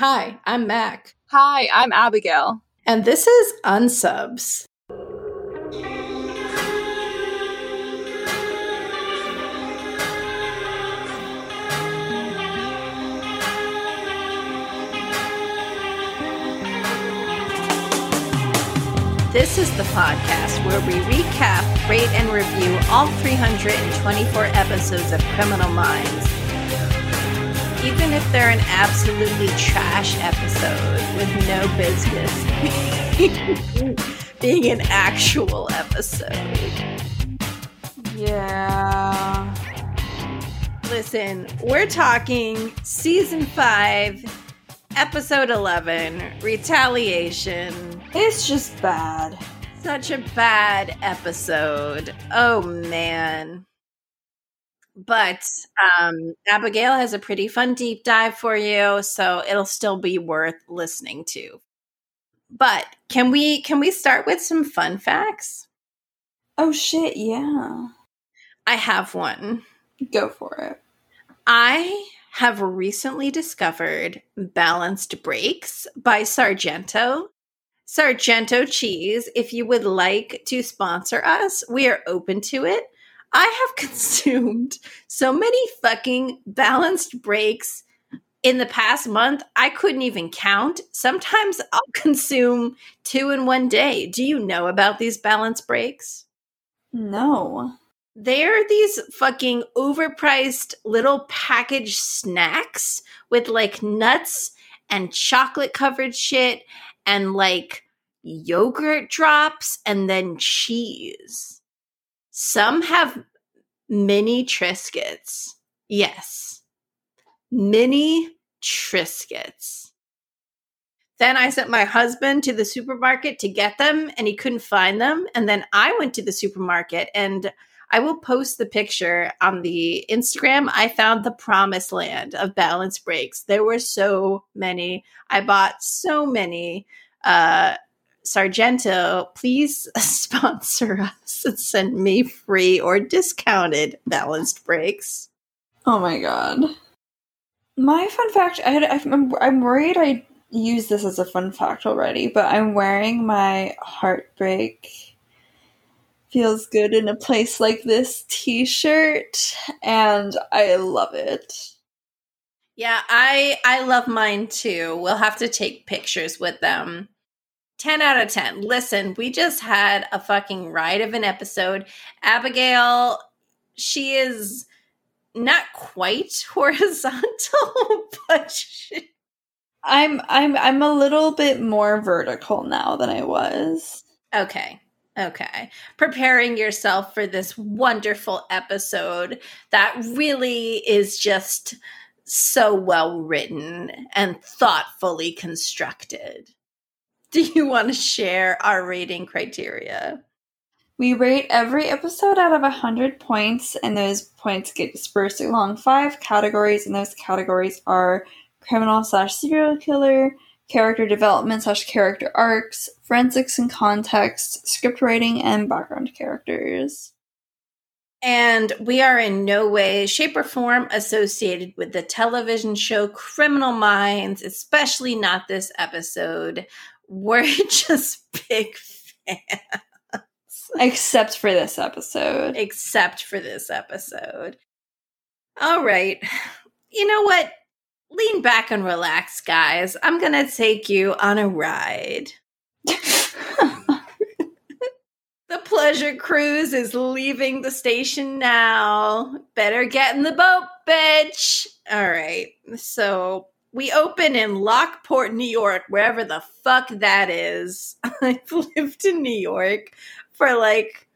Hi, I'm Mac. Hi, I'm Abigail. And this is Unsubs. This is the podcast where we recap, rate, and review all 324 episodes of Criminal Minds. Even if they're an absolutely trash episode with no business being an actual episode. Yeah. Listen, we're talking season 5, episode 11, Retaliation. It's just bad. Such a bad episode. Oh man. But um, Abigail has a pretty fun deep dive for you, so it'll still be worth listening to. But can we can we start with some fun facts? Oh shit, yeah. I have one. Go for it. I have recently discovered Balanced Breaks by Sargento. Sargento Cheese, if you would like to sponsor us, we are open to it. I have consumed so many fucking balanced breaks in the past month, I couldn't even count. Sometimes I'll consume two in one day. Do you know about these balance breaks? No. They're these fucking overpriced little packaged snacks with like nuts and chocolate covered shit and like yogurt drops and then cheese. Some have mini Triscuits. Yes. Mini Triscuits. Then I sent my husband to the supermarket to get them and he couldn't find them. And then I went to the supermarket and I will post the picture on the Instagram. I found the promised land of balance breaks. There were so many. I bought so many. Uh, Sargento, please sponsor us and send me free or discounted balanced breaks. Oh my god. My fun fact, I had, I'm, I'm worried I used this as a fun fact already, but I'm wearing my heartbreak feels good in a place like this t-shirt and I love it. Yeah, I I love mine too. We'll have to take pictures with them. 10 out of 10. Listen, we just had a fucking ride of an episode. Abigail, she is not quite horizontal, but she... I'm I'm I'm a little bit more vertical now than I was. Okay. Okay. Preparing yourself for this wonderful episode that really is just so well written and thoughtfully constructed. Do you want to share our rating criteria? We rate every episode out of 100 points, and those points get dispersed along five categories, and those categories are criminal slash serial killer, character development slash character arcs, forensics and context, script writing, and background characters. And we are in no way, shape, or form associated with the television show Criminal Minds, especially not this episode. We're just big fans. Except for this episode. Except for this episode. All right. You know what? Lean back and relax, guys. I'm going to take you on a ride. the pleasure cruise is leaving the station now. Better get in the boat, bitch. All right. So we open in Lockport, New York, wherever the fuck that is. I've lived in New York for like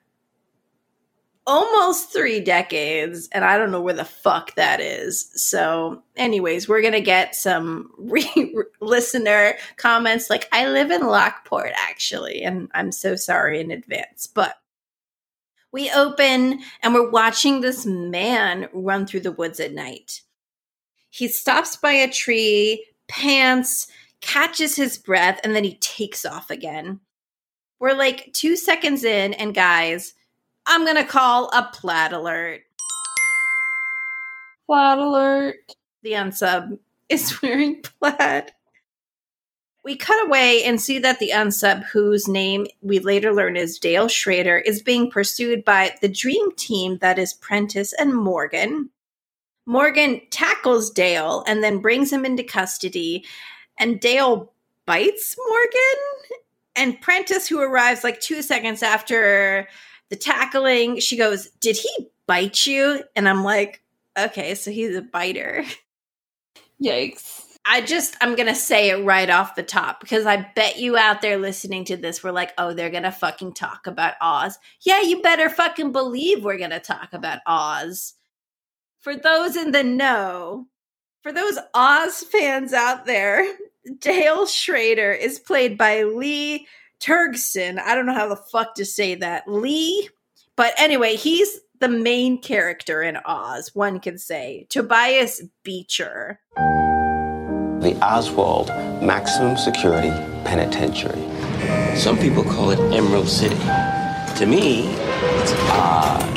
almost three decades, and I don't know where the fuck that is. So, anyways, we're gonna get some re- listener comments like, I live in Lockport, actually, and I'm so sorry in advance. But we open and we're watching this man run through the woods at night. He stops by a tree, pants, catches his breath, and then he takes off again. We're like two seconds in, and guys, I'm to call a plaid alert. Plaid alert. The unsub is wearing plaid. We cut away and see that the unsub, whose name we later learn is Dale Schrader, is being pursued by the dream team that is Prentiss and Morgan. Morgan tackles Dale and then brings him into custody, and Dale bites Morgan. And Prentiss, who arrives like two seconds after the tackling, she goes, Did he bite you? And I'm like, Okay, so he's a biter. Yikes. I just, I'm going to say it right off the top because I bet you out there listening to this were like, oh, they're going to fucking talk about Oz. Yeah, you better fucking believe we're going to talk about Oz. For those in the know, for those Oz fans out there, Dale Schrader is played by Lee Tergesen. I don't know how the fuck to say that. Lee. But anyway, he's the main character in Oz, one can say. Tobias Beecher the Oswald Maximum Security Penitentiary. Some people call it Emerald City. To me, it's Oz.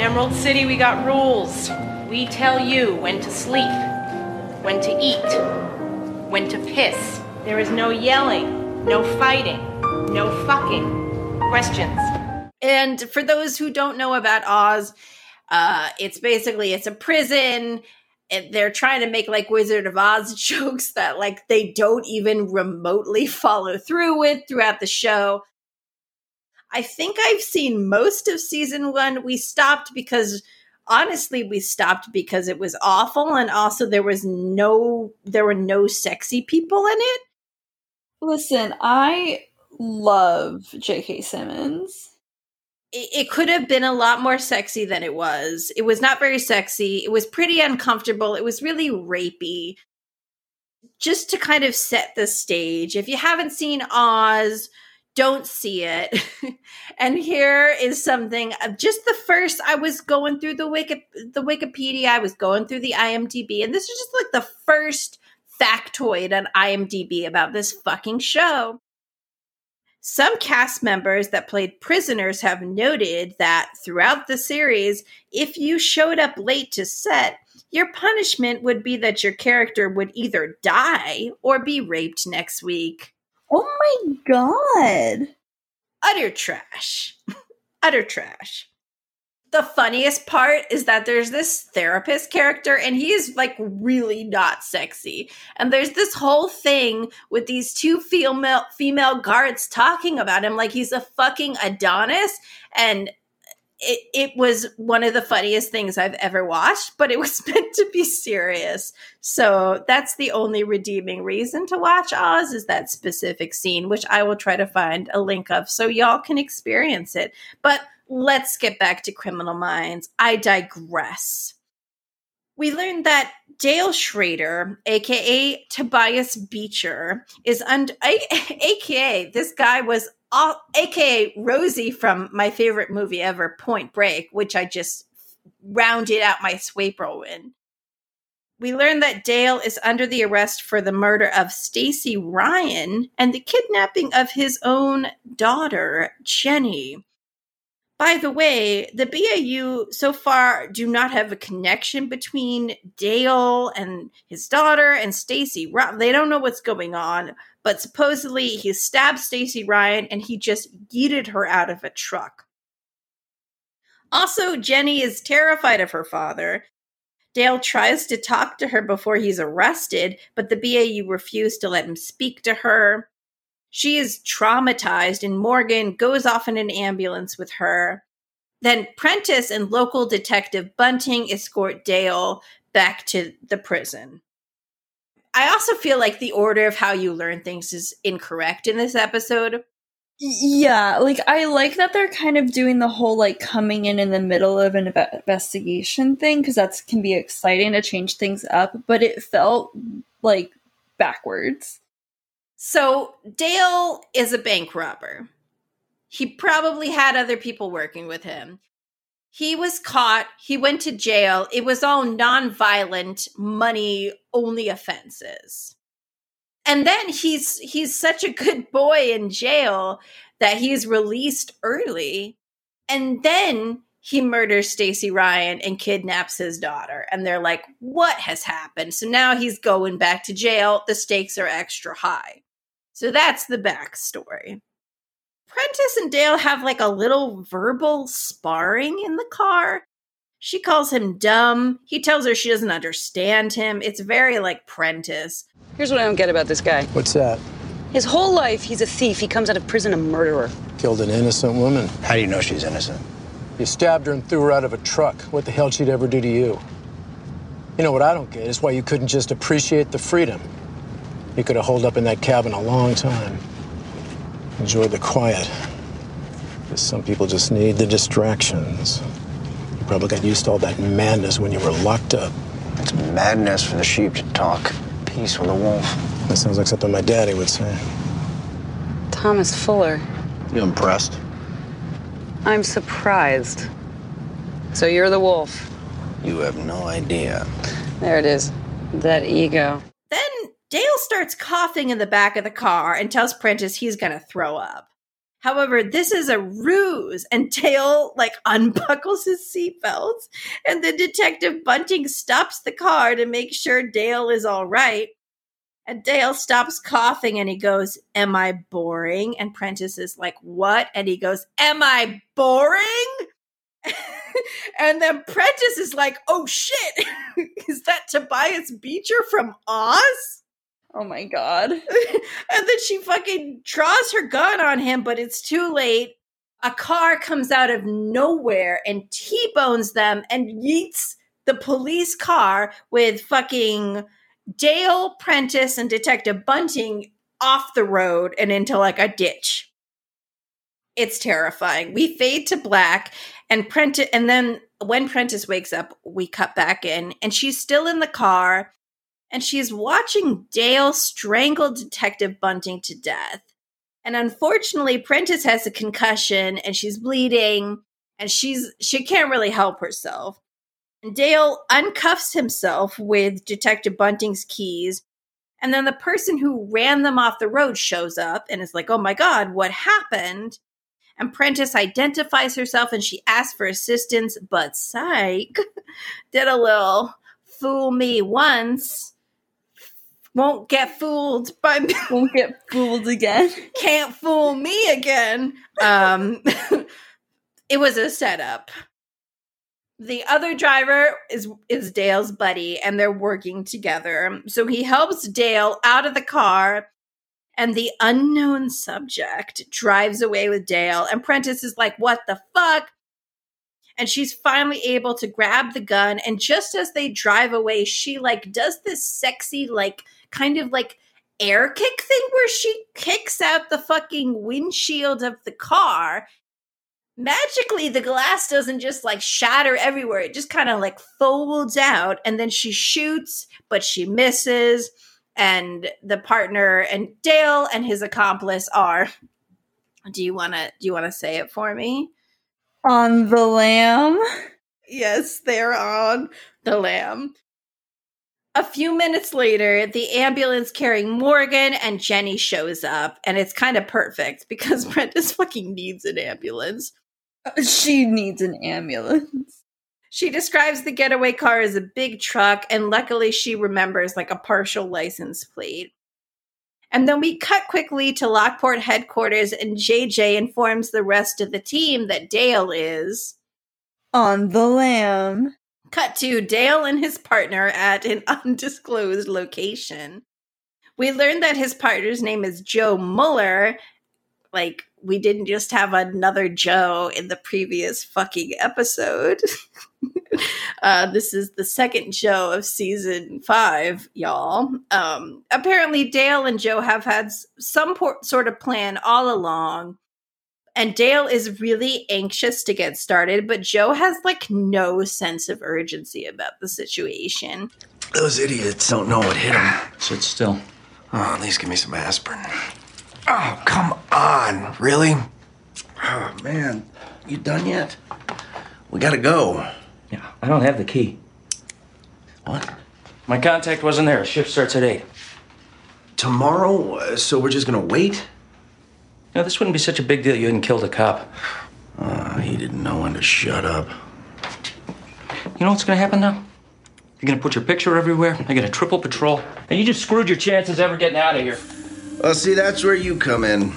Emerald City, we got rules. We tell you when to sleep, when to eat, when to piss. There is no yelling, no fighting, no fucking. Questions. And for those who don't know about Oz, uh, it's basically it's a prison and they're trying to make like Wizard of Oz jokes that like they don't even remotely follow through with throughout the show. I think I've seen most of season one. We stopped because honestly, we stopped because it was awful, and also there was no there were no sexy people in it. Listen, I love J.K. Simmons it, could have been a lot more sexy than it was. It was not very sexy. It was pretty uncomfortable. It was really rapey. Just to kind of set the stage. If you haven't seen Oz, don't see it. and here is something of just the first I was going through the Wiki, the Wikipedia, I was going through the IMDb, and this is just like the first factoid on IMDb about this fucking show. Some cast members that played prisoners have noted that throughout the series, if you showed up late to set, your punishment would be that your character would either die or be raped next week. Oh my god. Utter trash. Utter trash the funniest part is that there's this therapist character and he is like really not sexy and there's this whole thing with these two female female guards talking about him like he's a fucking adonis and it, it was one of the funniest things I've ever watched, but it was meant to be serious. So that's the only redeeming reason to watch Oz is that specific scene, which I will try to find a link of so y'all can experience it. But let's get back to Criminal Minds. I digress. We learned that Dale Schrader, aka Tobias Beecher, is under, aka this guy was, all, aka Rosie from my favorite movie ever, Point Break, which I just rounded out my Swapro in. We learn that Dale is under the arrest for the murder of Stacy Ryan and the kidnapping of his own daughter, Jenny. By the way, the BAU so far do not have a connection between Dale and his daughter and Stacy. They don't know what's going on, but supposedly he stabbed Stacy Ryan and he just yeeted her out of a truck. Also, Jenny is terrified of her father. Dale tries to talk to her before he's arrested, but the BAU refuse to let him speak to her. She is traumatized, and Morgan goes off in an ambulance with her. Then Prentiss and local detective Bunting escort Dale back to the prison. I also feel like the order of how you learn things is incorrect in this episode. Yeah, like I like that they're kind of doing the whole like coming in in the middle of an investigation thing because that can be exciting to change things up, but it felt like backwards. So Dale is a bank robber. He probably had other people working with him. He was caught. He went to jail. It was all non-violent, money only offenses. And then he's he's such a good boy in jail that he's released early. And then he murders Stacy Ryan and kidnaps his daughter. And they're like, what has happened? So now he's going back to jail. The stakes are extra high. So that's the backstory. Prentiss and Dale have like a little verbal sparring in the car. She calls him dumb. He tells her she doesn't understand him. It's very like Prentiss. Here's what I don't get about this guy. What's that? His whole life, he's a thief. He comes out of prison a murderer. Killed an innocent woman. How do you know she's innocent? You stabbed her and threw her out of a truck. What the hell she'd ever do to you? You know what I don't get is why you couldn't just appreciate the freedom. You could have holed up in that cabin a long time. Enjoy the quiet. Because some people just need the distractions. You probably got used to all that madness when you were locked up. It's madness for the sheep to talk. Peace with the wolf. That sounds like something my daddy would say. Thomas Fuller. You impressed? I'm surprised. So you're the wolf. You have no idea. There it is. That ego. Dale starts coughing in the back of the car and tells Prentiss he's going to throw up. However, this is a ruse, and Dale like unbuckles his seatbelt, and the Detective Bunting stops the car to make sure Dale is all right. And Dale stops coughing and he goes, Am I boring? And Prentiss is like, What? And he goes, Am I boring? and then Prentiss is like, Oh shit, is that Tobias Beecher from Oz? Oh my god. and then she fucking draws her gun on him, but it's too late. A car comes out of nowhere and T bones them and yeets the police car with fucking Dale Prentiss and Detective Bunting off the road and into like a ditch. It's terrifying. We fade to black and Prentiss and then when Prentiss wakes up, we cut back in and she's still in the car and she's watching Dale strangle Detective Bunting to death. And unfortunately, Prentiss has a concussion and she's bleeding and she's she can't really help herself. And Dale uncuffs himself with Detective Bunting's keys. And then the person who ran them off the road shows up and is like, oh my God, what happened? And Prentiss identifies herself and she asks for assistance, but psych, did a little fool me once. Won't get fooled by me. Won't get fooled again. Can't fool me again. Um, it was a setup the other driver is is Dale's buddy and they're working together. So he helps Dale out of the car and the unknown subject drives away with Dale and Prentiss is like what the fuck? And she's finally able to grab the gun and just as they drive away she like does this sexy like kind of like air kick thing where she kicks out the fucking windshield of the car. Magically the glass doesn't just like shatter everywhere. It just kind of like folds out and then she shoots but she misses and the partner and dale and his accomplice are do you want to do you want to say it for me? On the lam. yes they're on the lam a few minutes later, the ambulance carrying Morgan and Jenny shows up, and it's kind of perfect because Prentiss fucking needs an ambulance. Uh, she needs an ambulance. She describes the getaway car as a big truck, and luckily she remembers like a partial license plate. And then we cut quickly to Lockport headquarters, and JJ informs the rest of the team that Dale is. On the lam. Cut to Dale and his partner at an undisclosed location. We learn that his partner's name is Joe Muller. Like, we didn't just have another Joe in the previous fucking episode. uh, this is the second Joe of season five, y'all. Um, apparently, Dale and Joe have had some por- sort of plan all along. And Dale is really anxious to get started, but Joe has like no sense of urgency about the situation. Those idiots don't know what hit them. Sit still. Oh, at least give me some aspirin. Oh, come on. Really? Oh, man. You done yet? We gotta go. Yeah, I don't have the key. What? My contact wasn't there. Shift starts at 8. Tomorrow? Uh, So we're just gonna wait? No, this wouldn't be such a big deal. You hadn't killed a cop. Uh, He didn't know when to shut up. You know what's gonna happen now? You're gonna put your picture everywhere. I get a triple patrol, and you just screwed your chances ever getting out of here. Well, see, that's where you come in.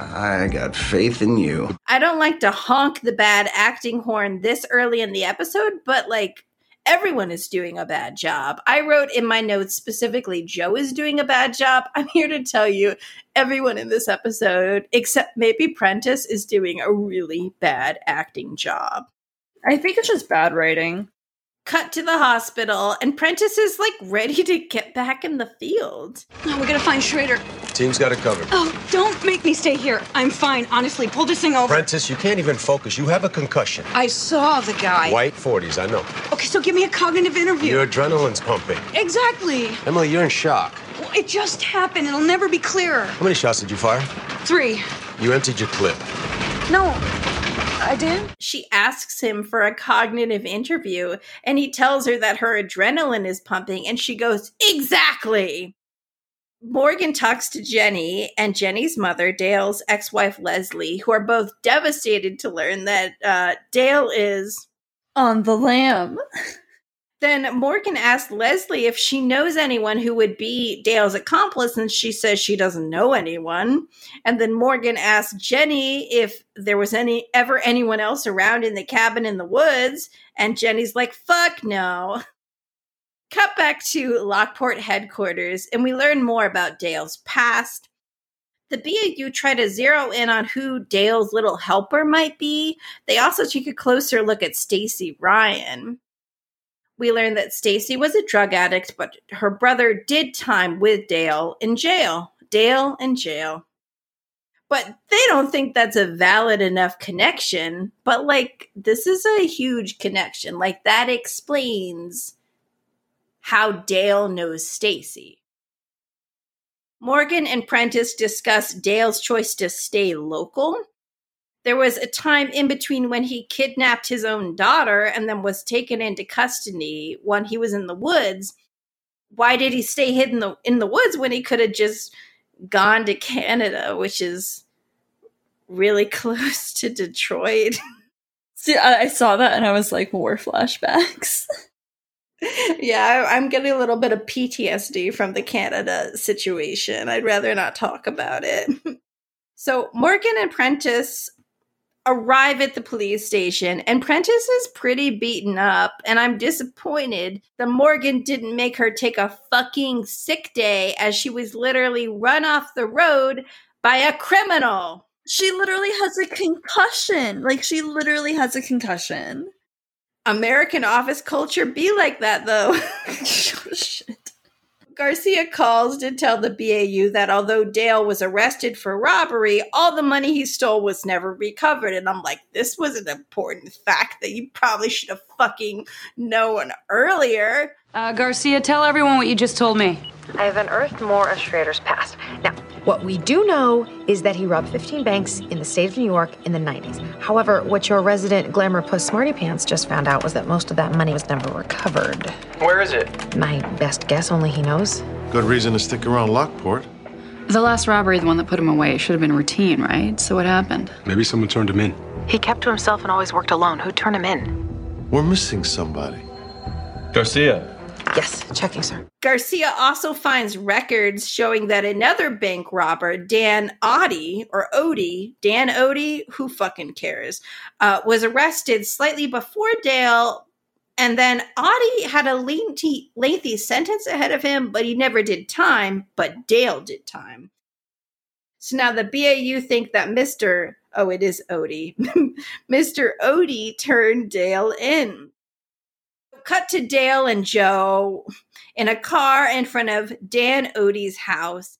I got faith in you. I don't like to honk the bad acting horn this early in the episode, but like everyone is doing a bad job. I wrote in my notes specifically, Joe is doing a bad job. I'm here to tell you, everyone in this episode, except maybe Prentiss, is doing a really bad acting job. I think it's just bad writing. Cut to the hospital, and Prentiss is like ready to get back in the field. No, we gotta find Schrader. Team's got it covered. Oh, don't make me stay here. I'm fine. Honestly, pull this thing over. Prentiss, you can't even focus. You have a concussion. I saw the guy. White 40s, I know. Okay, so give me a cognitive interview. Your adrenaline's pumping. Exactly. Emily, you're in shock. Well, it just happened. It'll never be clearer. How many shots did you fire? Three. You emptied your clip. No, I do. She asks him for a cognitive interview, and he tells her that her adrenaline is pumping, and she goes, Exactly. Morgan talks to Jenny and Jenny's mother, Dale's ex wife Leslie, who are both devastated to learn that uh, Dale is On the lam. Then Morgan asks Leslie if she knows anyone who would be Dale's accomplice, and she says she doesn't know anyone. And then Morgan asks Jenny if there was any ever anyone else around in the cabin in the woods, and Jenny's like, "Fuck no." Cut back to Lockport headquarters, and we learn more about Dale's past. The BAU try to zero in on who Dale's little helper might be. They also take a closer look at Stacy Ryan we learn that Stacy was a drug addict, but her brother did time with Dale in jail. Dale in jail. But they don't think that's a valid enough connection. But like, this is a huge connection. Like, that explains how Dale knows Stacy. Morgan and Prentiss discuss Dale's choice to stay local there was a time in between when he kidnapped his own daughter and then was taken into custody when he was in the woods. Why did he stay hidden in the, in the woods when he could have just gone to Canada, which is really close to Detroit? See, I, saw that and I was like, war flashbacks. yeah, I, I'm getting a little bit of PTSD from the Canada situation. I'd rather not talk about it. So Morgan and Prentiss arrive at the police station and Prentiss is pretty beaten up and I'm disappointed that Morgan didn't make her take a fucking sick day as she was literally run off the road by a criminal. She literally has a concussion. Like she literally has a concussion. American office culture be like that though. Garcia calls to tell the BAU that although Dale was arrested for robbery, all the money he stole was never recovered. And I'm like, this was an important fact that you probably should have fucking known earlier. Uh, Garcia, tell everyone what you just told me. I have unearthed more of Schrader's past. Now, what we do know is that he robbed 15 banks in the state of New York in the 90s. However, what your resident glamour puss Smarty Pants just found out was that most of that money was never recovered. Where is it? My best guess, only he knows. Good reason to stick around Lockport. The last robbery, the one that put him away, should have been routine, right? So what happened? Maybe someone turned him in. He kept to himself and always worked alone. Who turned him in? We're missing somebody. Garcia. Yes, checking, sir. Garcia also finds records showing that another bank robber, Dan Odie, or Odie, Dan Odie, who fucking cares, uh, was arrested slightly before Dale. And then Odie had a lengthy, lengthy sentence ahead of him, but he never did time, but Dale did time. So now the BAU think that Mr. Oh, it is Odie. Mr. Odie turned Dale in cut to Dale and Joe in a car in front of Dan Odie's house.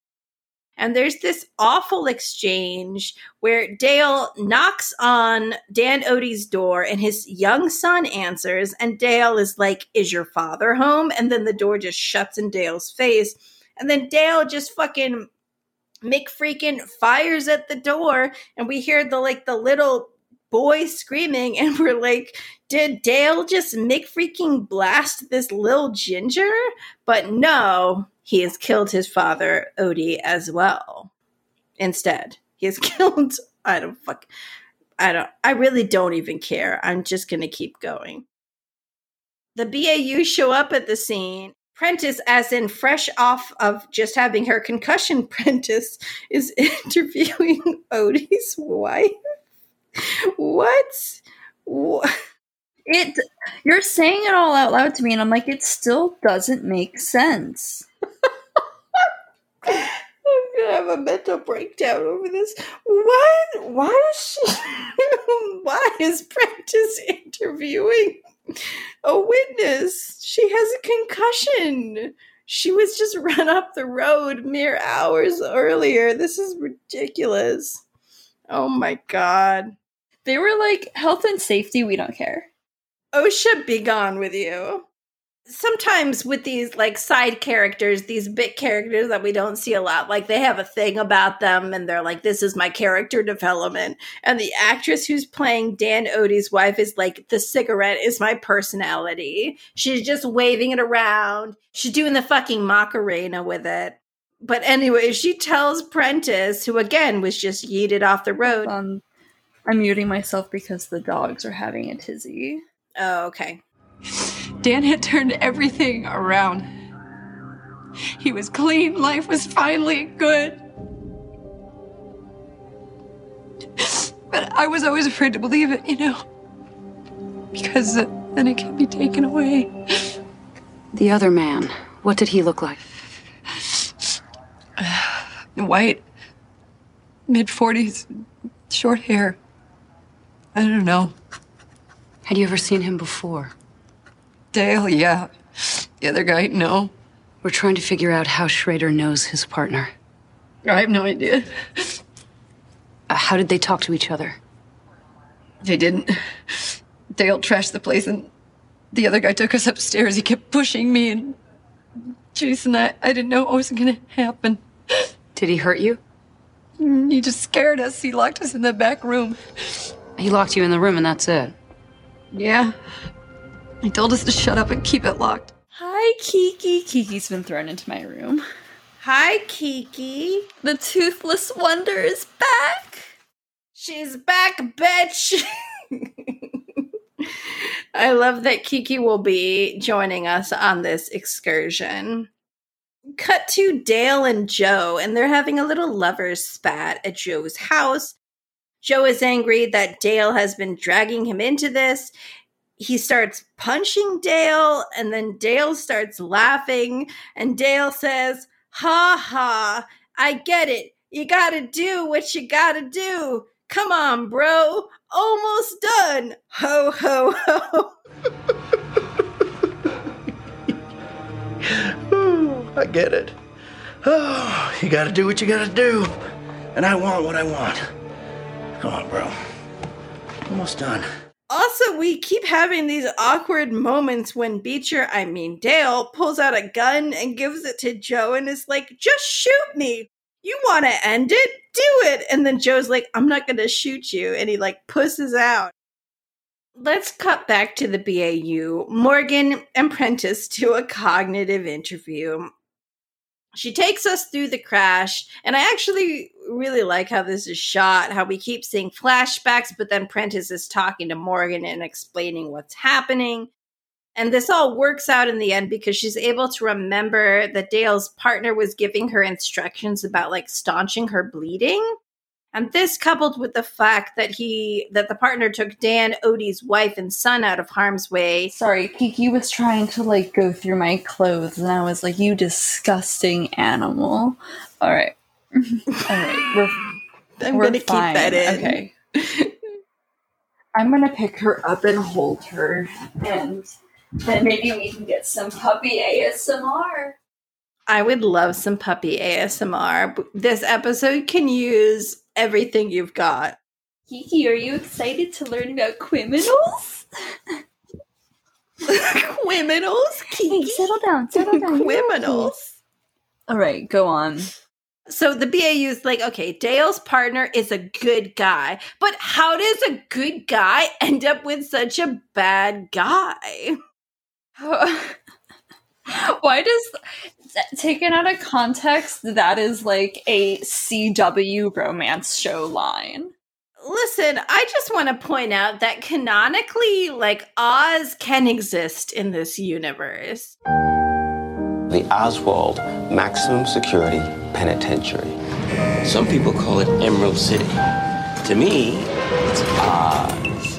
And there's this awful exchange where Dale knocks on Dan Odie's door and his young son answers. And Dale is like, Is your father home? And then the door just shuts in Dale's face. And then Dale just fucking Mick freaking fires at the door. And we hear the like the little boy screaming. And we're like, did Dale just make freaking blast this little ginger? But no, he has killed his father, Odie, as well. Instead, he has killed, I don't fuck, I don't I really don't even care. I'm just to keep going. The BAU show up at the scene. Prentiss, as in fresh off of just having her concussion, Prentiss is interviewing Odie's wife. What? What? It you're saying it all out loud to me and I'm like it still doesn't make sense. I'm gonna have a mental breakdown over this. What? Why is she? why is Prentiss interviewing a witness? She has a concussion. She was just run up the road mere hours earlier. This is ridiculous. Oh my god. They were like health and safety, we don't care. OSHA be gone with you. Sometimes with these like side characters, these bit characters that we don't see a lot, like they have a thing about them and they're like, this is my character development. And the actress who's playing Dan Odie's wife is like, the cigarette is my personality. She's just waving it around. She's doing the fucking Macarena with it. But anyway, she tells Prentiss, who again was just yeeted off the road. Um, I'm muting myself because the dogs are having a tizzy. Oh, okay. Dan had turned everything around. He was clean, life was finally good. But I was always afraid to believe it, you know? Because uh, then it can be taken away. The other man, what did he look like? White, mid 40s, short hair. I don't know. Had you ever seen him before? Dale, yeah. The other guy, no. We're trying to figure out how Schrader knows his partner. I have no idea. Uh, how did they talk to each other? They didn't. Dale trashed the place and the other guy took us upstairs. He kept pushing me and Jason, I, I didn't know what was gonna happen. Did he hurt you? He just scared us. He locked us in the back room. He locked you in the room and that's it. Yeah. He told us to shut up and keep it locked. Hi, Kiki. Kiki's been thrown into my room. Hi, Kiki. The toothless wonder is back. She's back, bitch. I love that Kiki will be joining us on this excursion. Cut to Dale and Joe, and they're having a little lover's spat at Joe's house. Joe is angry that Dale has been dragging him into this. He starts punching Dale, and then Dale starts laughing, and Dale says, Ha ha, I get it. You gotta do what you gotta do. Come on, bro. Almost done. Ho, ho, ho. I get it. Oh, you gotta do what you gotta do. And I want what I want. Come on, bro. Almost done. Also, we keep having these awkward moments when Beecher, I mean Dale, pulls out a gun and gives it to Joe and is like, just shoot me. You want to end it? Do it. And then Joe's like, I'm not going to shoot you. And he like pusses out. Let's cut back to the BAU. Morgan and Prentiss a cognitive interview. She takes us through the crash, and I actually really like how this is shot, how we keep seeing flashbacks, but then Prentiss is talking to Morgan and explaining what's happening. And this all works out in the end because she's able to remember that Dale's partner was giving her instructions about like staunching her bleeding. And this coupled with the fact that he that the partner took Dan Odie's wife and son out of harm's way. Sorry, Kiki was trying to like go through my clothes and I was like, You disgusting animal. Alright. Alright, we're I'm we're gonna keep that in. Okay. I'm gonna pick her up and hold her and then maybe we can get some puppy ASMR. I would love some puppy ASMR. This episode can use everything you've got. Kiki, are you excited to learn about criminals? Criminals? Hey, settle down, settle down. Criminals. All right, go on. So the BAU is like, okay, Dale's partner is a good guy, but how does a good guy end up with such a bad guy? Why does taken out of context that is like a CW romance show line? listen, I just want to point out that canonically, like, Oz can exist in this universe. The Oswald Maximum Security Penitentiary. Some people call it Emerald City. To me, it's Oz.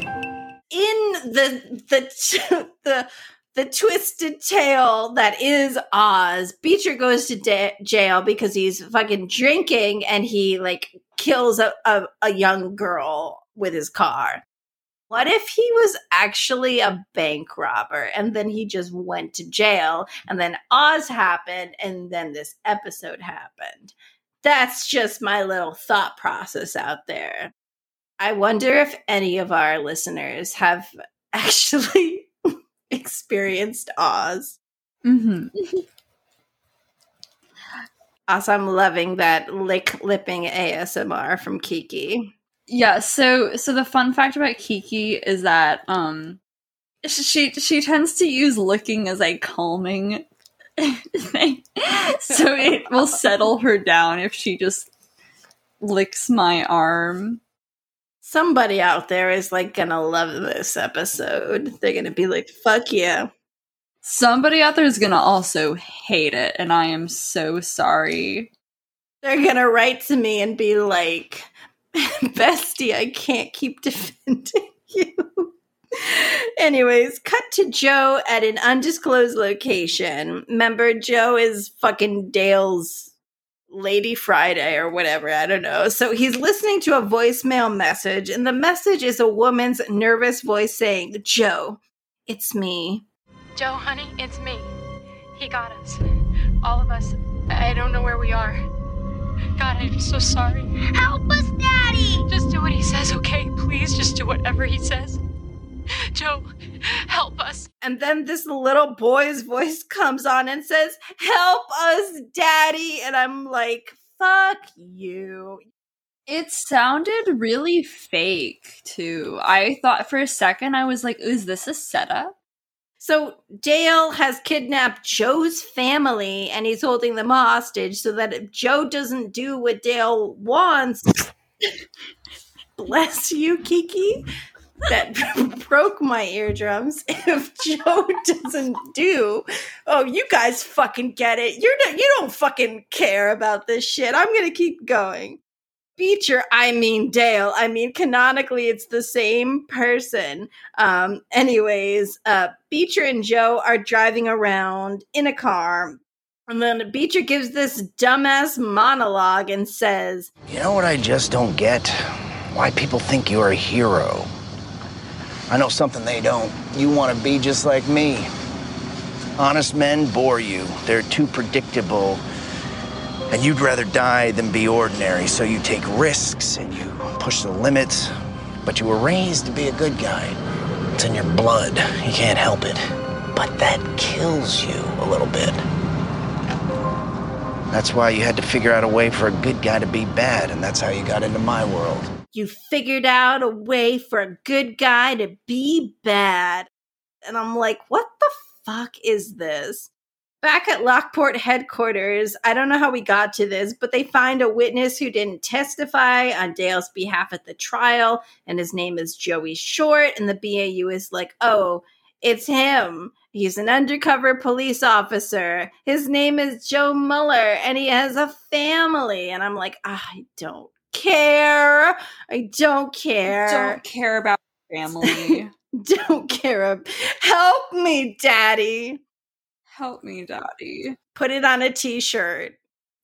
In the the the the twisted tale that is Oz, Beecher goes to da- jail because he's fucking drinking and he like kills a, a, a young girl with his car. What if he was actually a bank robber and then he just went to jail and then Oz happened and then this episode happened? That's just my little thought process out there. I wonder if any of our listeners have actually experienced Oz. Mm-hmm. I'm loving that lick lipping ASMR from Kiki. Yeah, so so the fun fact about Kiki is that um she she tends to use licking as a calming thing. So it will settle her down if she just licks my arm. Somebody out there is like gonna love this episode. They're gonna be like, fuck yeah. Somebody out there is gonna also hate it, and I am so sorry. They're gonna write to me and be like, Bestie, I can't keep defending you. Anyways, cut to Joe at an undisclosed location. Remember, Joe is fucking Dale's Lady Friday or whatever. I don't know. So he's listening to a voicemail message, and the message is a woman's nervous voice saying, Joe, it's me. Joe, honey, it's me. He got us. All of us. I don't know where we are. God, I'm so sorry. Help us, Daddy! Just do what he says, okay? Please, just do whatever he says. Joe, help us. And then this little boy's voice comes on and says, Help us, Daddy. And I'm like, Fuck you. It sounded really fake too. I thought for a second I was like, is this a setup? So Dale has kidnapped Joe's family and he's holding them hostage so that if Joe doesn't do what Dale wants, bless you, Kiki, that broke my eardrums. If Joe doesn't do, oh, you guys fucking get it. You're not, you don't fucking care about this shit. I'm gonna keep going. Beecher, I mean Dale. I mean, canonically, it's the same person. Um, anyways, uh, Beecher and Joe are driving around in a car. And then Beecher gives this dumbass monologue and says, You know what I just don't get? Why people think you're a hero. I know something they don't. You want to be just like me. Honest men bore you, they're too predictable. And you'd rather die than be ordinary, so you take risks and you push the limits. But you were raised to be a good guy. It's in your blood. You can't help it. But that kills you a little bit. That's why you had to figure out a way for a good guy to be bad, and that's how you got into my world. You figured out a way for a good guy to be bad. And I'm like, what the fuck is this? Back at Lockport headquarters, I don't know how we got to this, but they find a witness who didn't testify on Dale's behalf at the trial, and his name is Joey Short. And the BAU is like, oh, it's him. He's an undercover police officer. His name is Joe Muller, and he has a family. And I'm like, ah, I don't care. I don't care. I Don't care about family. don't care. Help me, Daddy. Help me, Daddy. Put it on a t-shirt.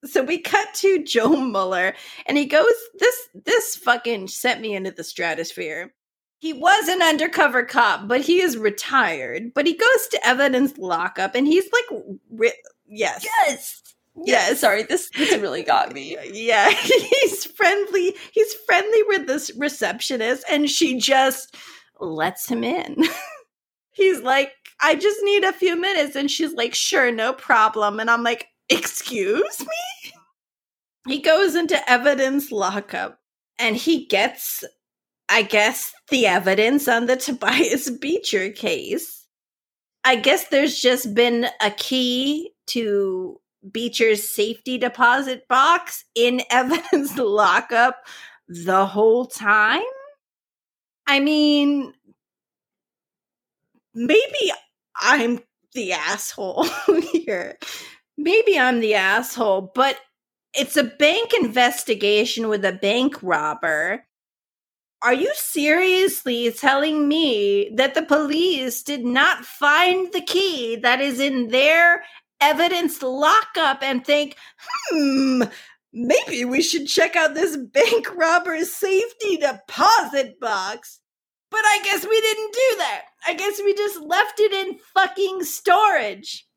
So we cut to Joe Muller, and he goes, "This this fucking sent me into the stratosphere." He was an undercover cop, but he is retired. But he goes to evidence lockup, and he's like, ri- "Yes, yes, yes." Sorry, this this really got me. Yeah, he's friendly. He's friendly with this receptionist, and she just lets him in. he's like, I just need a few minutes. And she's like, sure, no problem. And I'm like, excuse me? He goes into evidence lockup and he gets, I guess, the evidence on the Tobias Beecher case. I guess there's just been a key to Beecher's safety deposit box in evidence lockup the whole time? I mean, maybe I'm the asshole here. Maybe I'm the asshole, but it's a bank investigation with a bank robber. Are you seriously telling me that the police did not find the key that is in their evidence lockup and think, hmm, maybe we should check out this bank robber's safety deposit box? But I guess we didn't do that. I guess we just left it in fucking storage.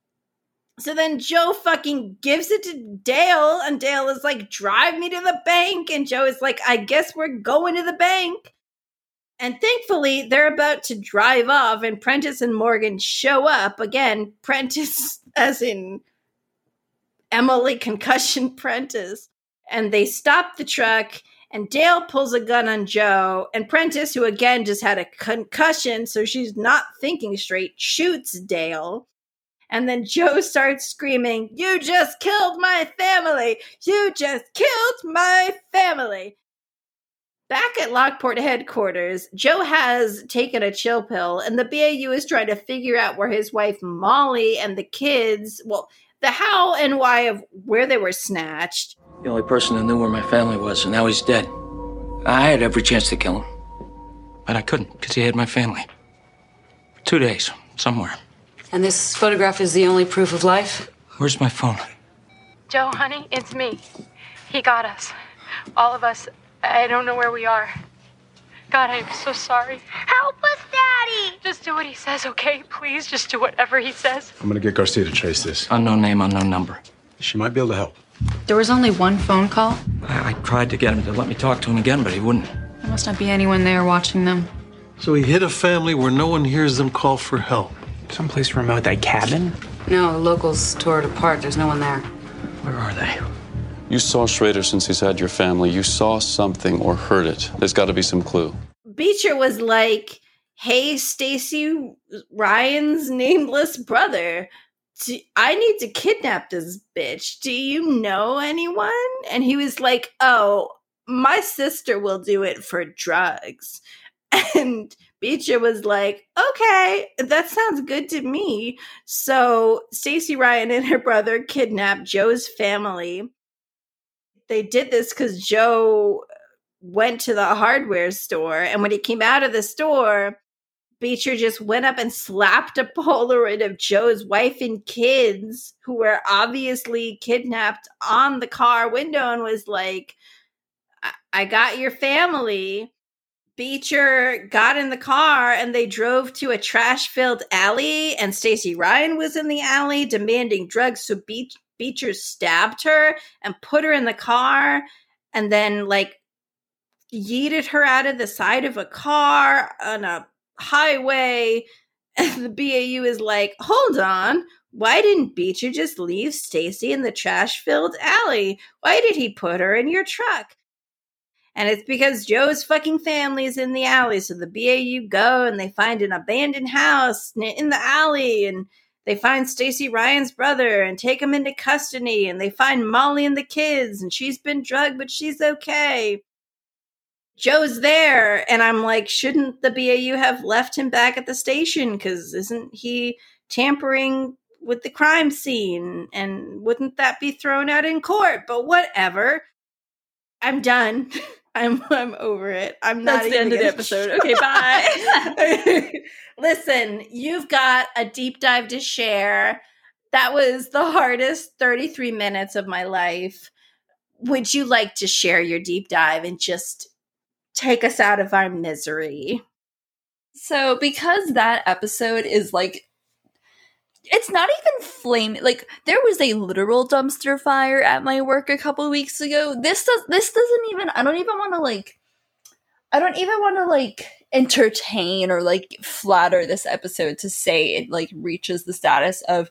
So then Joe fucking gives it to Dale, and Dale is like, drive me to the bank. And Joe is like, I guess we're going to the bank. And thankfully, they're about to drive off, and Prentiss and Morgan show up. Again, Prentiss, as in Emily Concussion Prentiss. And they stop the truck, and Dale pulls a gun on Joe. And Prentiss, who again just had a concussion, so she's not thinking straight, shoots Dale. And then Joe starts screaming, You just killed my family! You just killed my family! Back at Lockport headquarters, Joe has taken a chill pill, and the BAU is trying to figure out where his wife Molly and the kids, well, the how and why of where they were snatched. The only person who knew where my family was, and now he's dead. I had every chance to kill him, but I couldn't because he had my family. Two days, somewhere. And this photograph is the only proof of life? Where's my phone? Joe, honey, it's me. He got us. All of us. I don't know where we are. God, I'm so sorry. Help us, Daddy! Just do what he says, okay? Please, just do whatever he says. I'm gonna get Garcia to trace this. Unknown name, unknown number. She might be able to help. There was only one phone call. I, I tried to get him to let me talk to him again, but he wouldn't. There must not be anyone there watching them. So he hit a family where no one hears them call for help. Someplace remote, that cabin? No, the locals tore it apart. There's no one there. Where are they? You saw Schrader since he's had your family. You saw something or heard it. There's got to be some clue. Beecher was like, "Hey, Stacy Ryan's nameless brother, do, I need to kidnap this bitch. Do you know anyone?" And he was like, "Oh, my sister will do it for drugs." And Beecher was like, "Okay, that sounds good to me." So Stacy Ryan and her brother kidnapped Joe's family. They did this because Joe went to the hardware store, and when he came out of the store, Beecher just went up and slapped a Polaroid of Joe's wife and kids, who were obviously kidnapped, on the car window, and was like, "I, I got your family." Beecher got in the car and they drove to a trash filled alley, and Stacy Ryan was in the alley demanding drugs. So Be- Beecher stabbed her and put her in the car and then, like, yeeted her out of the side of a car on a highway. And the BAU is like, hold on. Why didn't Beecher just leave Stacy in the trash filled alley? Why did he put her in your truck? And it's because Joe's fucking family is in the alley. So the BAU go and they find an abandoned house in the alley and they find Stacy Ryan's brother and take him into custody and they find Molly and the kids and she's been drugged but she's okay. Joe's there and I'm like shouldn't the BAU have left him back at the station cuz isn't he tampering with the crime scene and wouldn't that be thrown out in court but whatever I'm done. I'm I'm over it. I'm not That's the end of the episode. Okay, bye. Listen, you've got a deep dive to share. That was the hardest 33 minutes of my life. Would you like to share your deep dive and just take us out of our misery? So, because that episode is like, it's not even flaming. Like, there was a literal dumpster fire at my work a couple weeks ago. This does. This doesn't even. I don't even want to like. I don't even want to like entertain or like flatter this episode to say it like reaches the status of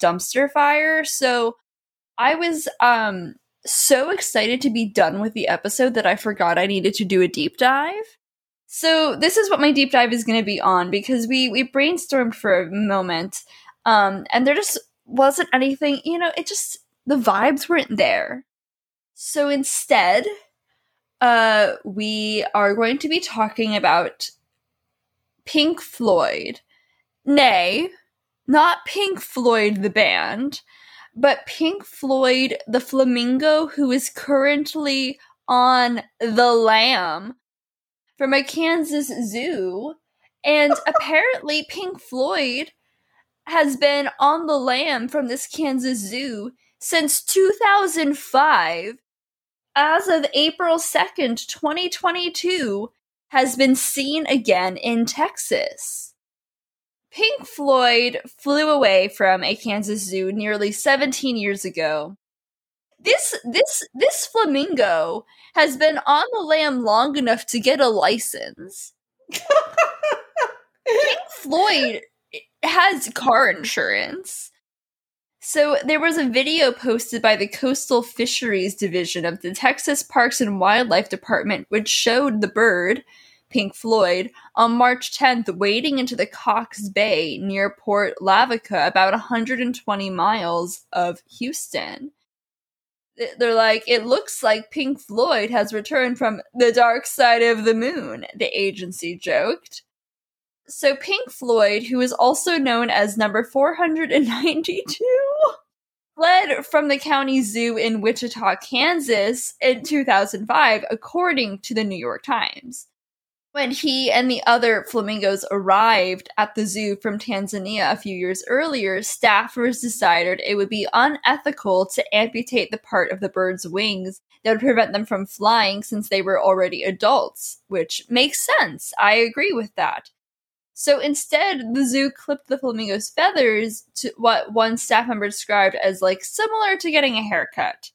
dumpster fire. So, I was um so excited to be done with the episode that I forgot I needed to do a deep dive. So this is what my deep dive is going to be on because we we brainstormed for a moment, um, and there just wasn't anything. You know, it just the vibes weren't there. So instead, uh, we are going to be talking about Pink Floyd. Nay, not Pink Floyd the band, but Pink Floyd the flamingo who is currently on the lam from a Kansas zoo. And apparently, Pink Floyd has been on the lam from this Kansas zoo since 2005. As of April 2nd, 2022, has been seen again in Texas. Pink Floyd flew away from a Kansas zoo nearly 17 years ago. This this this flamingo has been on the lam long enough to get a license. Pink Floyd has car insurance. So there was a video posted by the Coastal Fisheries Division of the Texas Parks and Wildlife Department which showed the bird, Pink Floyd, on March 10th wading into the Cox Bay near Port Lavaca, about 120 miles of Houston. They're like, it looks like Pink Floyd has returned from the dark side of the moon, the agency joked. So Pink Floyd, who is also known as number 492, fled from the county zoo in Wichita, Kansas in 2005, according to the New York Times. When he and the other flamingos arrived at the zoo from Tanzania a few years earlier, staffers decided it would be unethical to amputate the part of the bird's wings that would prevent them from flying since they were already adults, which makes sense. I agree with that. So instead, the zoo clipped the flamingo's feathers to what one staff member described as like similar to getting a haircut.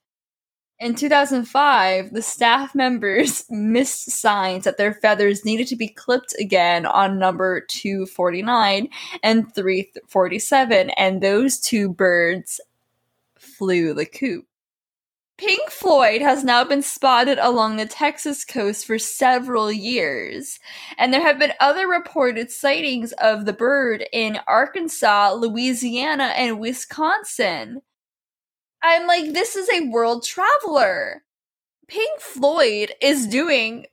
In 2005, the staff members missed signs that their feathers needed to be clipped again on number 249 and 347, and those two birds flew the coop. Pink Floyd has now been spotted along the Texas coast for several years, and there have been other reported sightings of the bird in Arkansas, Louisiana, and Wisconsin. I'm like, this is a world traveler. Pink Floyd is doing.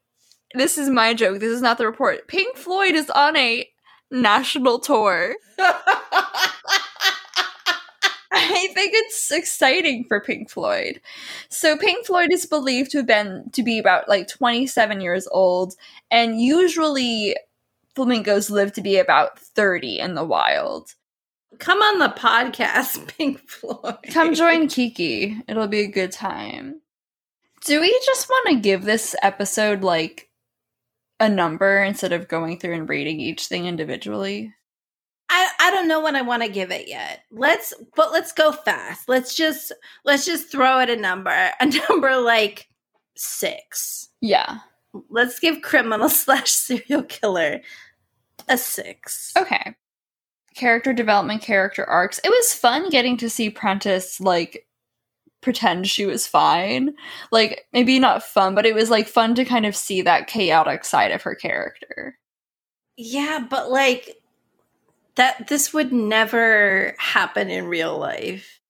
This is my joke. This is not the report. Pink Floyd is on a national tour. I think it's exciting for Pink Floyd. So Pink Floyd is believed to have been to be about like 27 years old and usually flamingos live to be about 30 in the wild. Come on the podcast, Pink Floyd. Come join Kiki. It'll be a good time. Do we just want to give this episode like a number instead of going through and rating each thing individually? I, I don't know what I want to give it yet. Let's but let's go fast. Let's just let's just throw it a number. A number like six. Yeah. Let's give criminal slash serial killer a six. Okay. Character development, character arcs. It was fun getting to see Prentiss like pretend she was fine. Like maybe not fun, but it was like fun to kind of see that chaotic side of her character. Yeah, but like that this would never happen in real life.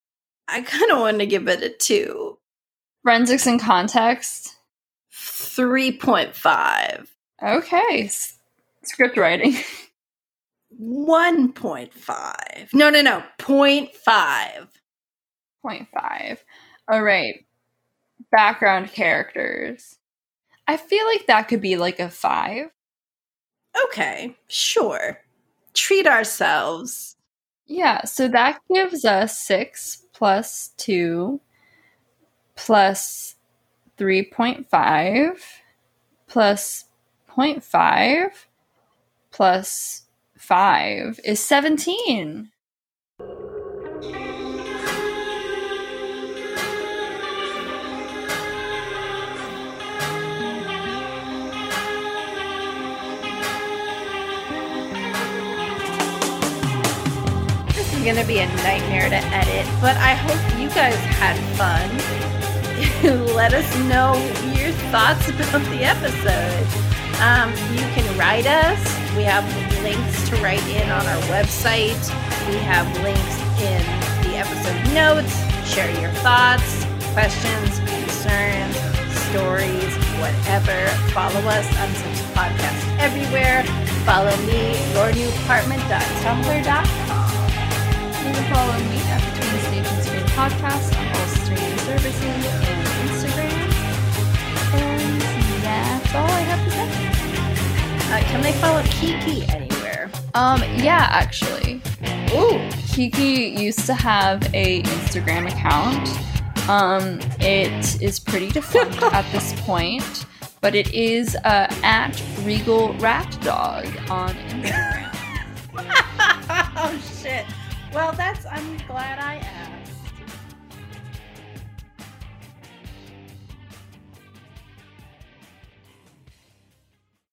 I kind of want to give it a two. Forensics and context? 3.5. Okay. S- script writing. 1.5. No, no, no. 0.5. 0.5. All right. Background characters. I feel like that could be like a 5. Okay, sure. Treat ourselves. Yeah, so that gives us 6 plus 2 plus 3.5 plus 0.5 plus 5 is 17. This is going to be a nightmare to edit, but I hope you guys had fun. Let us know your thoughts about the episode. Um, you can write us. We have links to write in on our website. We have links in the episode notes. Share your thoughts, questions, concerns, stories, whatever. Follow us on Unsubs Podcast everywhere. Follow me, yournewapartment.tumblr.com. You can follow me at Between Stage and Screen Podcast on all streaming services and Instagram. And that's all I have to say. Uh, can they follow Kiki anywhere? Um, yeah, actually. Ooh. Kiki used to have a Instagram account. Um, it is pretty defunct at this point, but it is uh, at Regal Rat Dog on Instagram. oh shit. Well, that's I'm glad I asked.